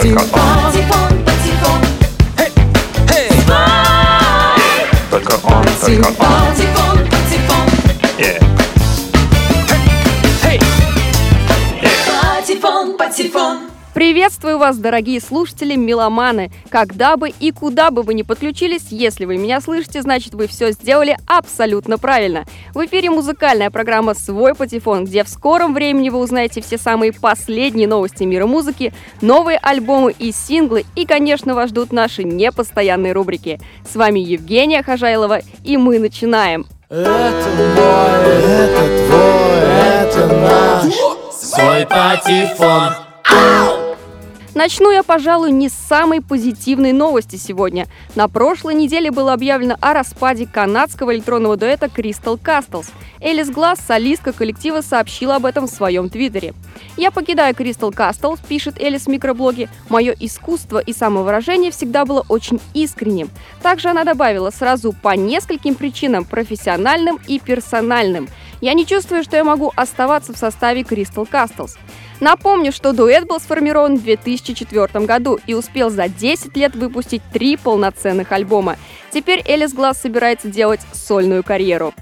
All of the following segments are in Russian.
Только он, Патефон, патефон, только он, только он. патефон, патефон, Yeah. Hey. Yeah. патефон, патефон. Приветствую вас, дорогие слушатели меломаны! Когда бы и куда бы вы ни подключились, если вы меня слышите, значит вы все сделали абсолютно правильно. В эфире музыкальная программа «Свой патефон», где в скором времени вы узнаете все самые последние новости мира музыки, новые альбомы и синглы, и, конечно, вас ждут наши непостоянные рубрики. С вами Евгения Хожайлова, и мы начинаем! Это мой, это твой, это наш Свой патефон Начну я, пожалуй, не с самой позитивной новости сегодня. На прошлой неделе было объявлено о распаде канадского электронного дуэта Crystal Castles. Элис Глаз, солистка коллектива, сообщила об этом в своем твиттере. «Я покидаю Crystal Castles», — пишет Элис в микроблоге. «Мое искусство и самовыражение всегда было очень искренним». Также она добавила сразу по нескольким причинам – профессиональным и персональным. «Я не чувствую, что я могу оставаться в составе Crystal Castles». Напомню, что дуэт был сформирован в 2004 году и успел за 10 лет выпустить три полноценных альбома. Теперь Элис Глаз собирается делать сольную карьеру.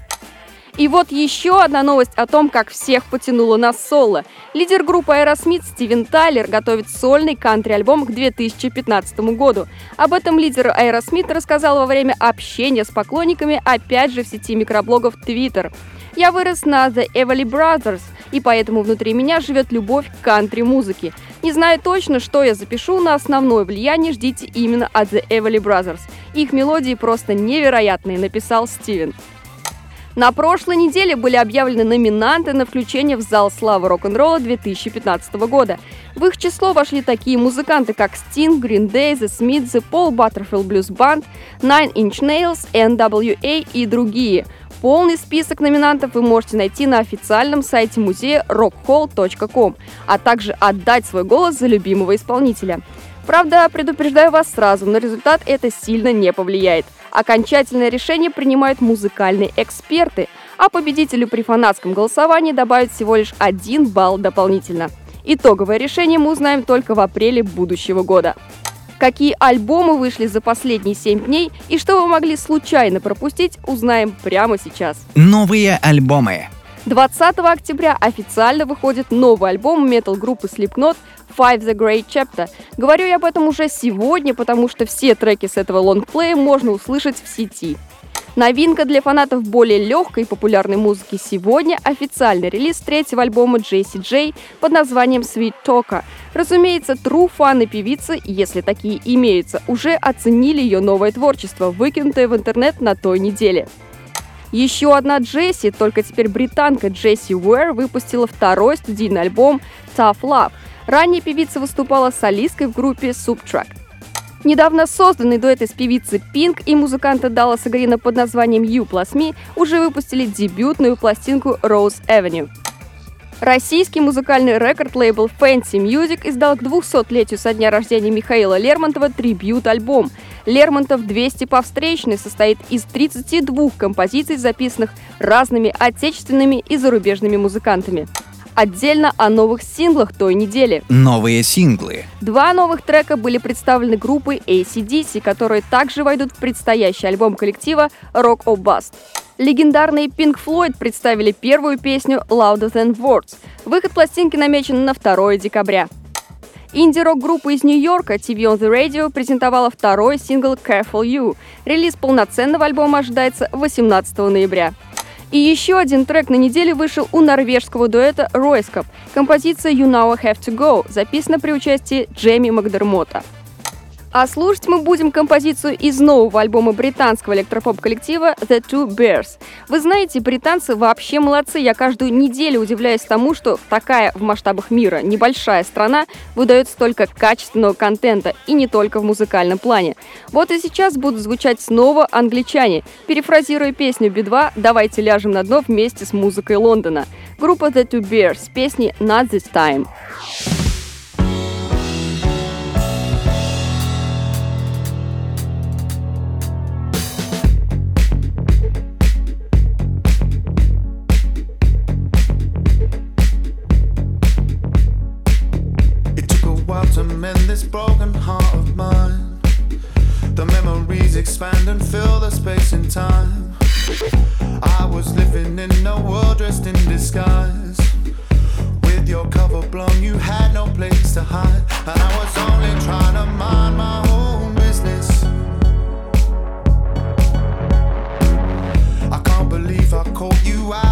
И вот еще одна новость о том, как всех потянуло на соло. Лидер группы Aerosmith Стивен Тайлер готовит сольный кантри-альбом к 2015 году. Об этом лидер Aerosmith рассказал во время общения с поклонниками, опять же в сети микроблогов Twitter. «Я вырос на The Everly Brothers, и поэтому внутри меня живет любовь к кантри-музыке. Не знаю точно, что я запишу, но основное влияние ждите именно от The Everly Brothers. Их мелодии просто невероятные», — написал Стивен. На прошлой неделе были объявлены номинанты на включение в зал славы рок-н-ролла 2015 года. В их число вошли такие музыканты, как Sting, Green Day, The Smiths, The Paul Butterfield Blues Band, Nine Inch Nails, NWA и другие. Полный список номинантов вы можете найти на официальном сайте музея rockhall.com, а также отдать свой голос за любимого исполнителя. Правда, предупреждаю вас сразу, на результат это сильно не повлияет. Окончательное решение принимают музыкальные эксперты, а победителю при фанатском голосовании добавят всего лишь один балл дополнительно. Итоговое решение мы узнаем только в апреле будущего года. Какие альбомы вышли за последние 7 дней и что вы могли случайно пропустить, узнаем прямо сейчас. Новые альбомы. 20 октября официально выходит новый альбом метал-группы Slipknot Five the Great Chapter. Говорю я об этом уже сегодня, потому что все треки с этого лонгплея можно услышать в сети. Новинка для фанатов более легкой и популярной музыки сегодня – официальный релиз третьего альбома Джейси Джей под названием Sweet Talker. Разумеется, true фаны певицы, если такие имеются, уже оценили ее новое творчество, выкинутое в интернет на той неделе. Еще одна Джесси, только теперь британка Джесси Уэр, выпустила второй студийный альбом Tough Love. Ранее певица выступала солисткой в группе Subtract. Недавно созданный дуэт из певицы Pink и музыканта Далласа Грина под названием You Plus Me уже выпустили дебютную пластинку Rose Avenue. Российский музыкальный рекорд-лейбл Fancy Music издал к 200-летию со дня рождения Михаила Лермонтова трибют-альбом. Лермонтов 200 по встречной состоит из 32 композиций, записанных разными отечественными и зарубежными музыкантами. Отдельно о новых синглах той недели. Новые синглы. Два новых трека были представлены группой ACDC, которые также войдут в предстоящий альбом коллектива Rock or Bust. Легендарные Pink Floyd представили первую песню Louder Than Words. Выход пластинки намечен на 2 декабря. Инди-рок-группа из Нью-Йорка TV on the Radio презентовала второй сингл Careful You. Релиз полноценного альбома ожидается 18 ноября. И еще один трек на неделе вышел у норвежского дуэта Royskop. Композиция You Now I Have To Go записана при участии Джейми Макдермота. А слушать мы будем композицию из нового альбома британского электропоп-коллектива The Two Bears. Вы знаете, британцы вообще молодцы. Я каждую неделю удивляюсь тому, что такая в масштабах мира небольшая страна выдает столько качественного контента, и не только в музыкальном плане. Вот и сейчас будут звучать снова англичане. Перефразируя песню Би-2 «Давайте ляжем на дно вместе с музыкой Лондона». Группа The Two Bears с песней Not This Time. In a world dressed in disguise. With your cover blown, you had no place to hide. And I was only trying to mind my own business. I can't believe I caught you out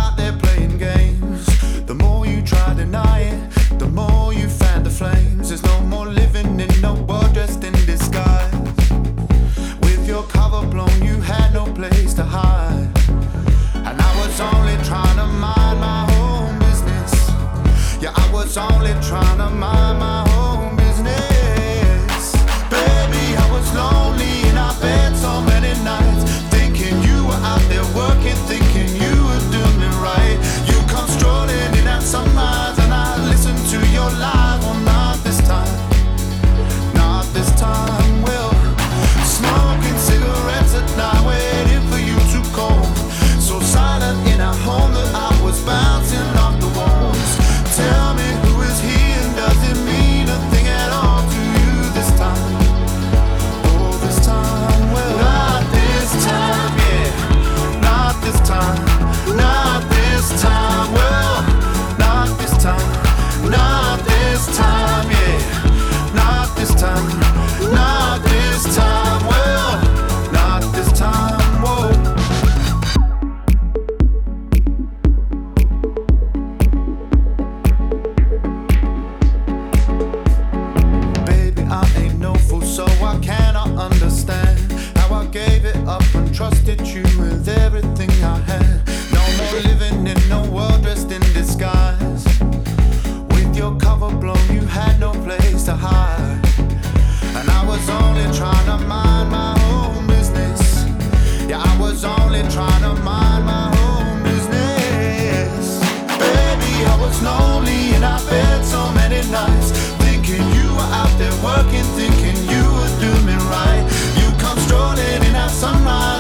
lonely in our bed so many nights. Thinking you were out there working, thinking you were doing me right. You come strolling in at sunrise,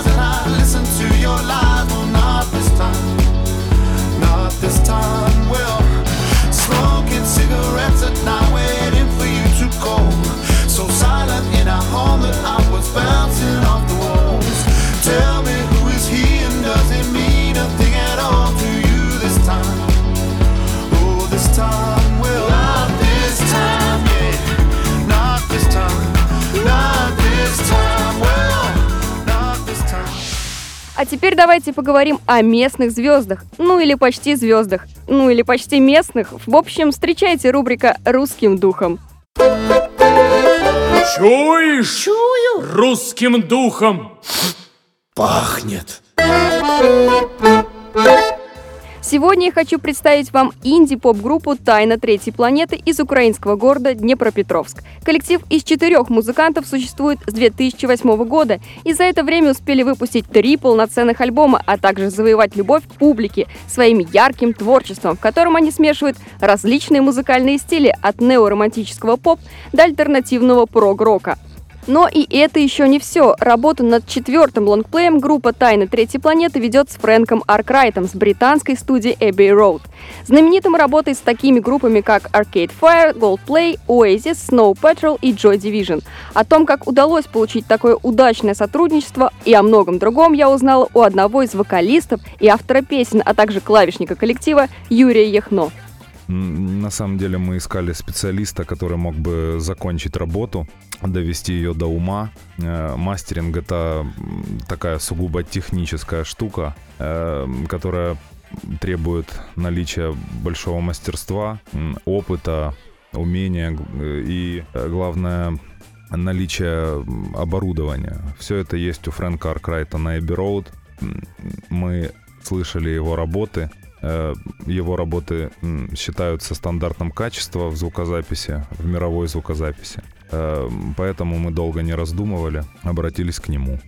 А теперь давайте поговорим о местных звездах. Ну или почти звездах. Ну или почти местных. В общем, встречайте рубрика «Русским духом». Чуешь? Чую. Русским духом. Пахнет. Сегодня я хочу представить вам инди-поп-группу «Тайна третьей планеты» из украинского города Днепропетровск. Коллектив из четырех музыкантов существует с 2008 года и за это время успели выпустить три полноценных альбома, а также завоевать любовь публики своим ярким творчеством, в котором они смешивают различные музыкальные стили от неоромантического поп до альтернативного прог-рока. Но и это еще не все. Работу над четвертым лонгплеем группа «Тайны третьей планеты» ведет с Фрэнком Аркрайтом с британской студии Abbey Road. Знаменитым работой с такими группами, как Arcade Fire, Goldplay, Oasis, Snow Patrol и Joy Division. О том, как удалось получить такое удачное сотрудничество и о многом другом я узнала у одного из вокалистов и автора песен, а также клавишника коллектива Юрия Яхно. На самом деле мы искали специалиста, который мог бы закончить работу, довести ее до ума. Э, Мастеринг — это такая сугубо техническая штука, э, которая требует наличия большого мастерства, опыта, умения э, и, главное, наличие оборудования. Все это есть у Фрэнка Аркрайта на Эбби Роуд. Мы слышали его работы. Э, Его работы считаются стандартом качества в звукозаписи, в мировой звукозаписи. Э, Поэтому мы долго не раздумывали, обратились к нему.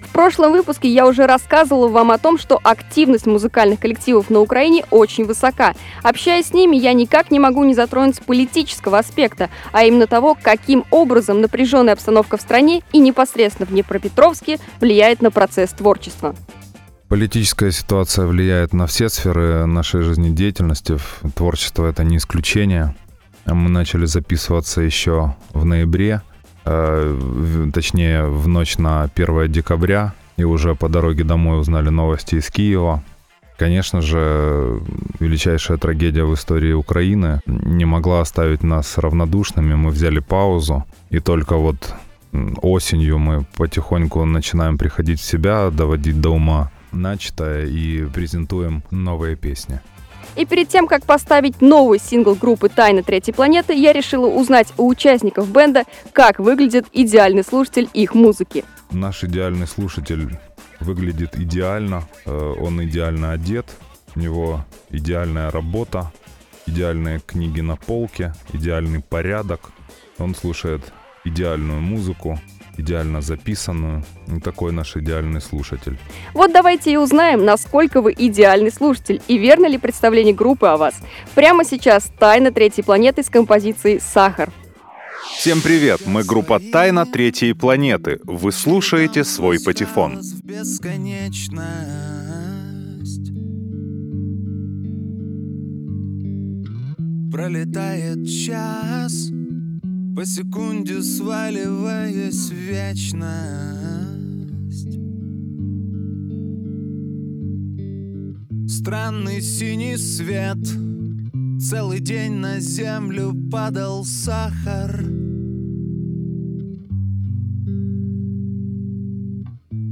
В прошлом выпуске я уже рассказывала вам о том, что активность музыкальных коллективов на Украине очень высока. Общаясь с ними, я никак не могу не затронуть политического аспекта, а именно того, каким образом напряженная обстановка в стране и непосредственно в Днепропетровске влияет на процесс творчества. Политическая ситуация влияет на все сферы нашей жизнедеятельности. Творчество — это не исключение. Мы начали записываться еще в ноябре, э, точнее в ночь на 1 декабря, и уже по дороге домой узнали новости из Киева. Конечно же, величайшая трагедия в истории Украины не могла оставить нас равнодушными. Мы взяли паузу, и только вот осенью мы потихоньку начинаем приходить в себя, доводить до ума начатое и презентуем новые песни. И перед тем, как поставить новый сингл группы «Тайна третьей планеты», я решила узнать у участников бенда, как выглядит идеальный слушатель их музыки. Наш идеальный слушатель выглядит идеально, э, он идеально одет, у него идеальная работа, идеальные книги на полке, идеальный порядок. Он слушает идеальную музыку, идеально записанную. И такой наш идеальный слушатель. Вот давайте и узнаем, насколько вы идеальный слушатель и верно ли представление группы о вас. Прямо сейчас «Тайна третьей планеты» с композицией «Сахар». Всем привет, мы группа Тайна Третьей Планеты. Вы слушаете свой патефон. Пролетает час, по секунде сваливаясь в вечность. Странный синий свет, целый день на землю падал сахар.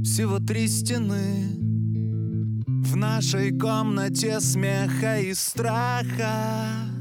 Всего три стены В нашей комнате смеха и страха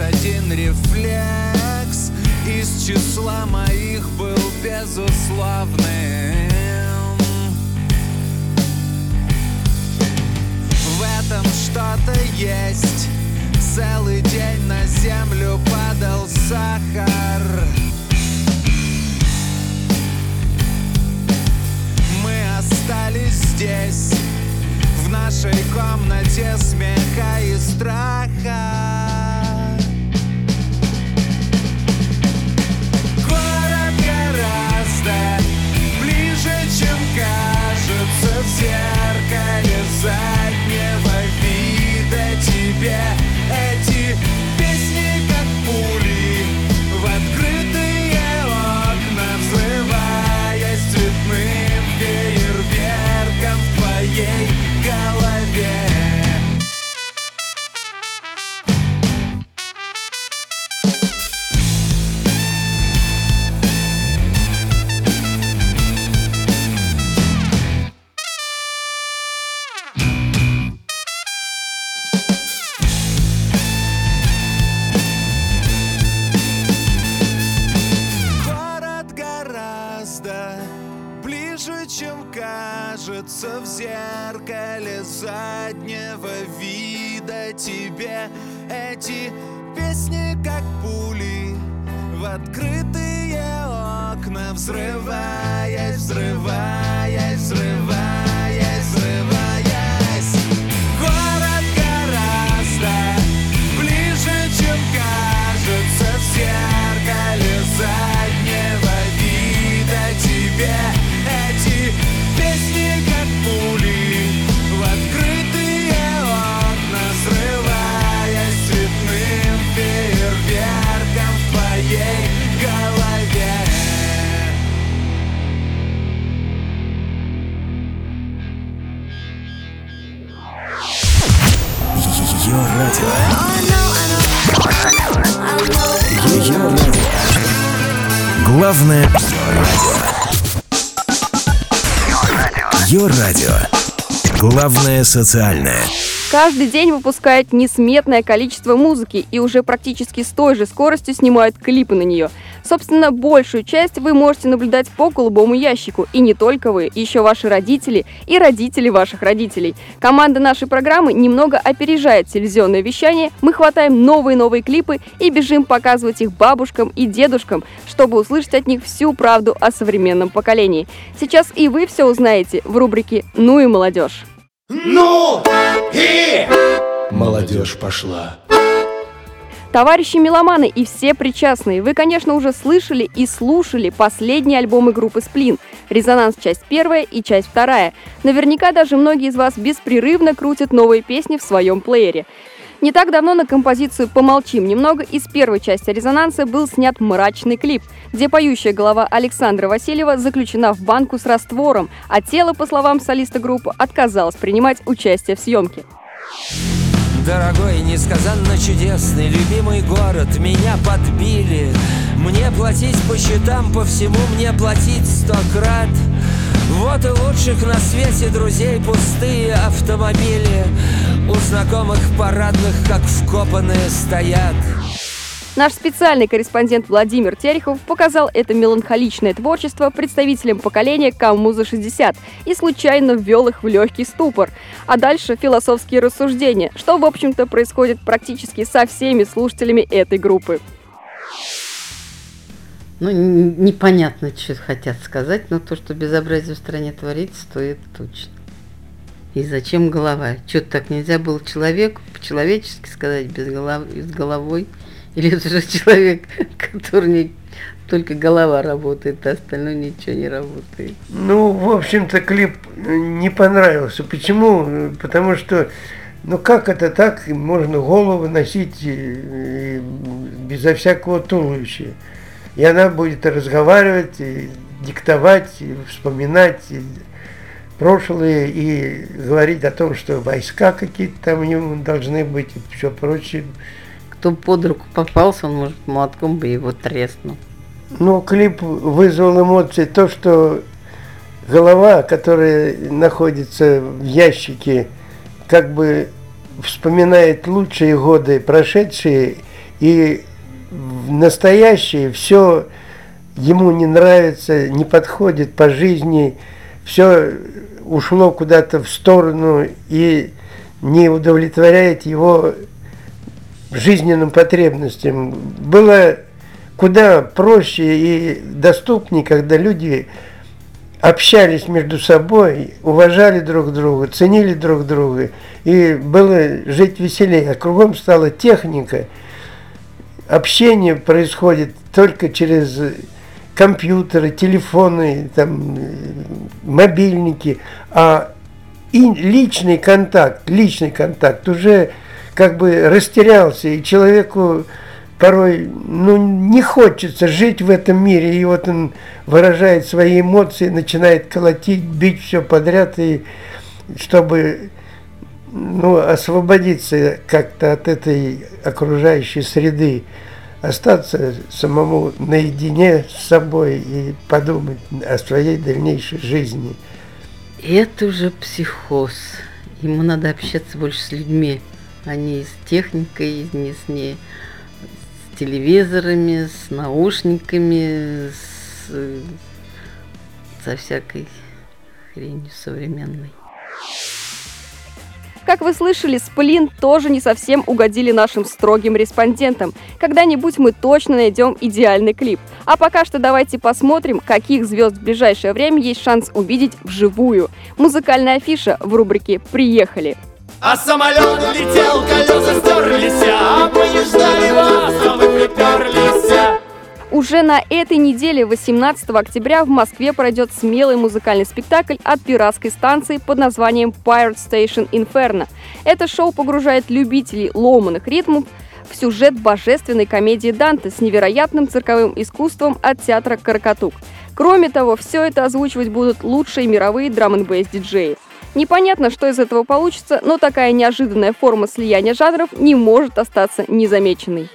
Лишь один рефлекс из числа моих был безусловным. В этом что-то есть. Целый день на землю падал сахар. Мы остались здесь, в нашей комнате смеха и страха. Зеркале заднего вида тебе. Главное социальное. Каждый день выпускают несметное количество музыки и уже практически с той же скоростью снимают клипы на нее. Собственно, большую часть вы можете наблюдать по голубому ящику. И не только вы, еще ваши родители и родители ваших родителей. Команда нашей программы немного опережает телевизионное вещание. Мы хватаем новые-новые клипы и бежим показывать их бабушкам и дедушкам, чтобы услышать от них всю правду о современном поколении. Сейчас и вы все узнаете в рубрике «Ну и молодежь». Ну и... Молодежь пошла. Товарищи меломаны и все причастные, вы, конечно, уже слышали и слушали последние альбомы группы «Сплин». «Резонанс. Часть первая» и «Часть вторая». Наверняка даже многие из вас беспрерывно крутят новые песни в своем плеере. Не так давно на композицию «Помолчим немного» из первой части «Резонанса» был снят мрачный клип, где поющая голова Александра Васильева заключена в банку с раствором, а тело, по словам солиста группы, отказалось принимать участие в съемке. Дорогой, несказанно чудесный, любимый город, меня подбили. Мне платить по счетам, по всему мне платить сто крат. Вот и лучших на свете друзей пустые автомобили. У знакомых парадных, как вкопанные, стоят. Наш специальный корреспондент Владимир Терехов показал это меланхоличное творчество представителям поколения кому за 60 и случайно ввел их в легкий ступор. А дальше философские рассуждения, что, в общем-то, происходит практически со всеми слушателями этой группы. Ну, непонятно, что хотят сказать, но то, что безобразие в стране творится, то это точно. И зачем голова? Что-то так нельзя было человеку по-человечески сказать, без головы, с головой. Или это же человек, который не- только голова работает, а остальное ничего не работает. Ну, в общем-то, клип э, не понравился. Почему? Потому что, ну как это так, можно голову носить э, э, безо всякого туловища. И она будет разговаривать, и диктовать, и вспоминать и прошлое, и говорить о том, что войска какие-то там у него должны быть, и все прочее. Кто под руку попался, он, может, молотком бы его треснул. Ну, клип вызвал эмоции то, что голова, которая находится в ящике, как бы вспоминает лучшие годы прошедшие, и настоящее все ему не нравится, не подходит по жизни, все ушло куда-то в сторону и не удовлетворяет его жизненным потребностям. Было куда проще и доступнее, когда люди общались между собой, уважали друг друга, ценили друг друга, и было жить веселее. А кругом стала техника, общение происходит только через компьютеры, телефоны, там, мобильники, а и личный контакт, личный контакт уже как бы растерялся, и человеку порой ну, не хочется жить в этом мире, и вот он выражает свои эмоции, начинает колотить, бить все подряд, и чтобы ну, освободиться как-то от этой окружающей среды, остаться самому наедине с собой и подумать о своей дальнейшей жизни. Это уже психоз. Ему надо общаться больше с людьми, а не с техникой, не с ней с телевизорами, с наушниками, с, со всякой хренью современной. Как вы слышали, Сплин тоже не совсем угодили нашим строгим респондентам. Когда-нибудь мы точно найдем идеальный клип. А пока что давайте посмотрим, каких звезд в ближайшее время есть шанс увидеть вживую. Музыкальная афиша в рубрике «Приехали». А самолет летел, колеса стерлись, а мы не ждали вас, а вы приперлись. Уже на этой неделе, 18 октября, в Москве пройдет смелый музыкальный спектакль от пиратской станции под названием Pirate Station Inferno. Это шоу погружает любителей ломаных ритмов в сюжет божественной комедии Данте с невероятным цирковым искусством от театра Каракатук. Кроме того, все это озвучивать будут лучшие мировые драм н диджеи. Непонятно, что из этого получится, но такая неожиданная форма слияния жанров не может остаться незамеченной.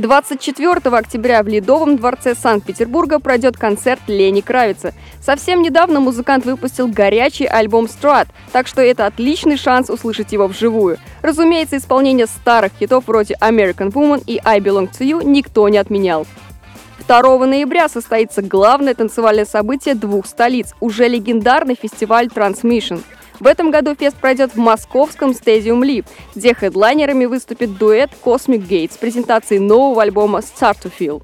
24 октября в Ледовом дворце Санкт-Петербурга пройдет концерт Лени Кравица. Совсем недавно музыкант выпустил горячий альбом «Страт», так что это отличный шанс услышать его вживую. Разумеется, исполнение старых хитов вроде «American Woman» и «I Belong to You» никто не отменял. 2 ноября состоится главное танцевальное событие двух столиц – уже легендарный фестиваль Transmission. В этом году фест пройдет в московском Stadium Live, где хедлайнерами выступит дуэт Cosmic Gate с презентацией нового альбома Start to Feel.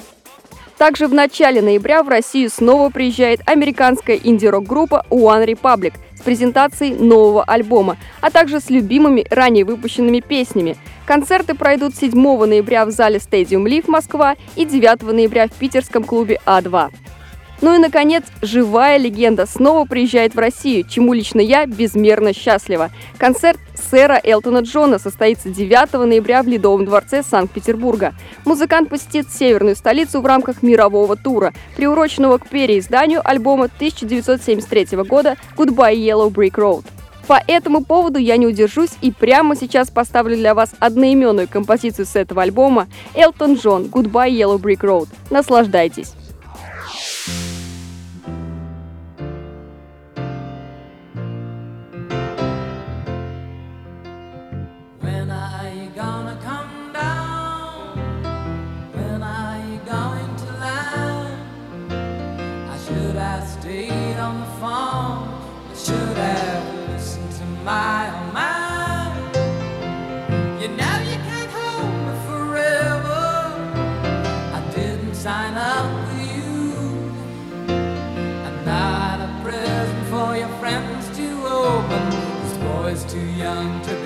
Также в начале ноября в Россию снова приезжает американская инди-рок-группа One Republic с презентацией нового альбома, а также с любимыми ранее выпущенными песнями. Концерты пройдут 7 ноября в зале Stadium Live Москва и 9 ноября в питерском клубе А2. Ну и, наконец, живая легенда снова приезжает в Россию, чему лично я безмерно счастлива. Концерт сэра Элтона Джона состоится 9 ноября в Ледовом дворце Санкт-Петербурга. Музыкант посетит северную столицу в рамках мирового тура, приуроченного к переизданию альбома 1973 года «Goodbye Yellow Brick Road». По этому поводу я не удержусь и прямо сейчас поставлю для вас одноименную композицию с этого альбома «Элтон Джон. Goodbye Yellow Brick Road». Наслаждайтесь! Thank you. Too young to be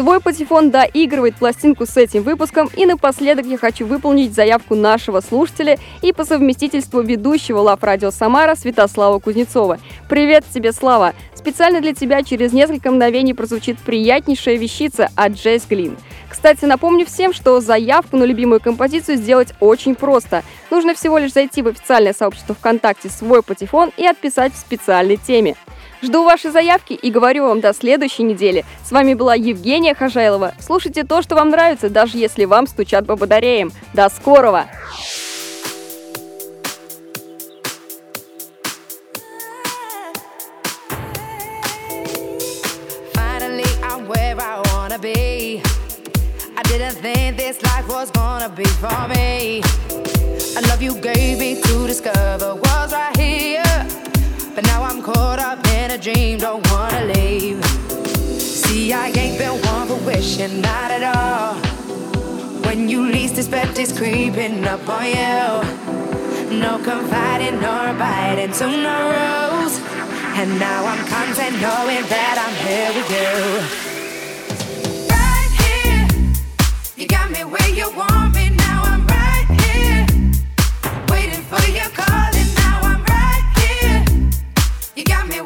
Свой патефон доигрывает пластинку с этим выпуском, и напоследок я хочу выполнить заявку нашего слушателя и по совместительству ведущего Лав Радио Самара Святослава Кузнецова. Привет тебе, Слава! Специально для тебя через несколько мгновений прозвучит приятнейшая вещица от Джейс Глин. Кстати, напомню всем, что заявку на любимую композицию сделать очень просто. Нужно всего лишь зайти в официальное сообщество ВКонтакте «Свой патефон» и отписать в специальной теме. Жду ваши заявки и говорю вам до следующей недели. С вами была Евгения Хожайлова. Слушайте то, что вам нравится, даже если вам стучат по батареям. До скорого! think this life was gonna be for me. I love you, gave me to discover. dream, don't wanna leave. See, I ain't been one for wishing, not at all. When you least expect it's creeping up on you. No confiding nor biting to no rules. And now I'm content knowing that I'm here with you. Right here, you got me where you want me. Now I'm right here, waiting for your.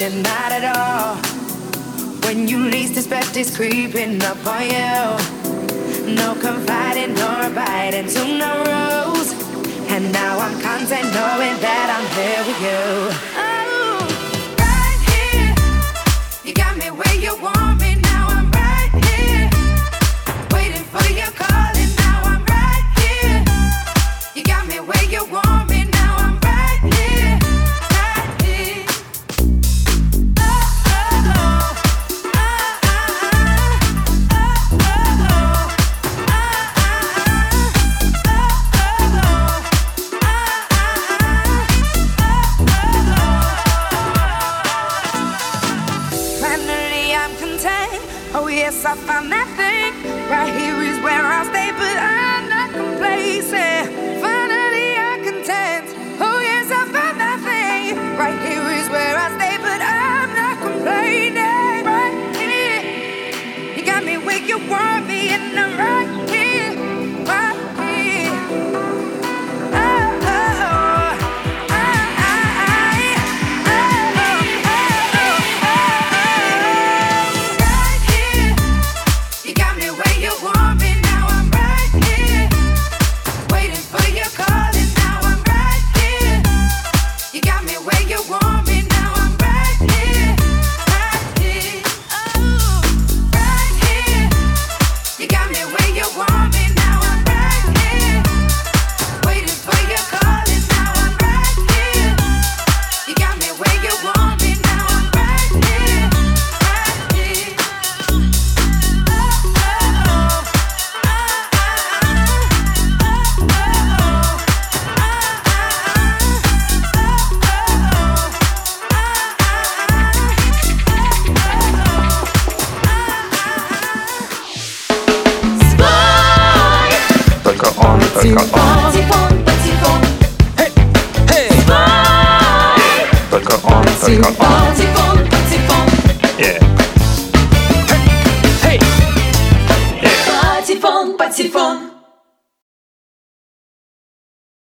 attention, not at all. When you least expect it's creeping up on you. No confiding nor abiding to no rules. And now I'm content knowing that I'm here with you.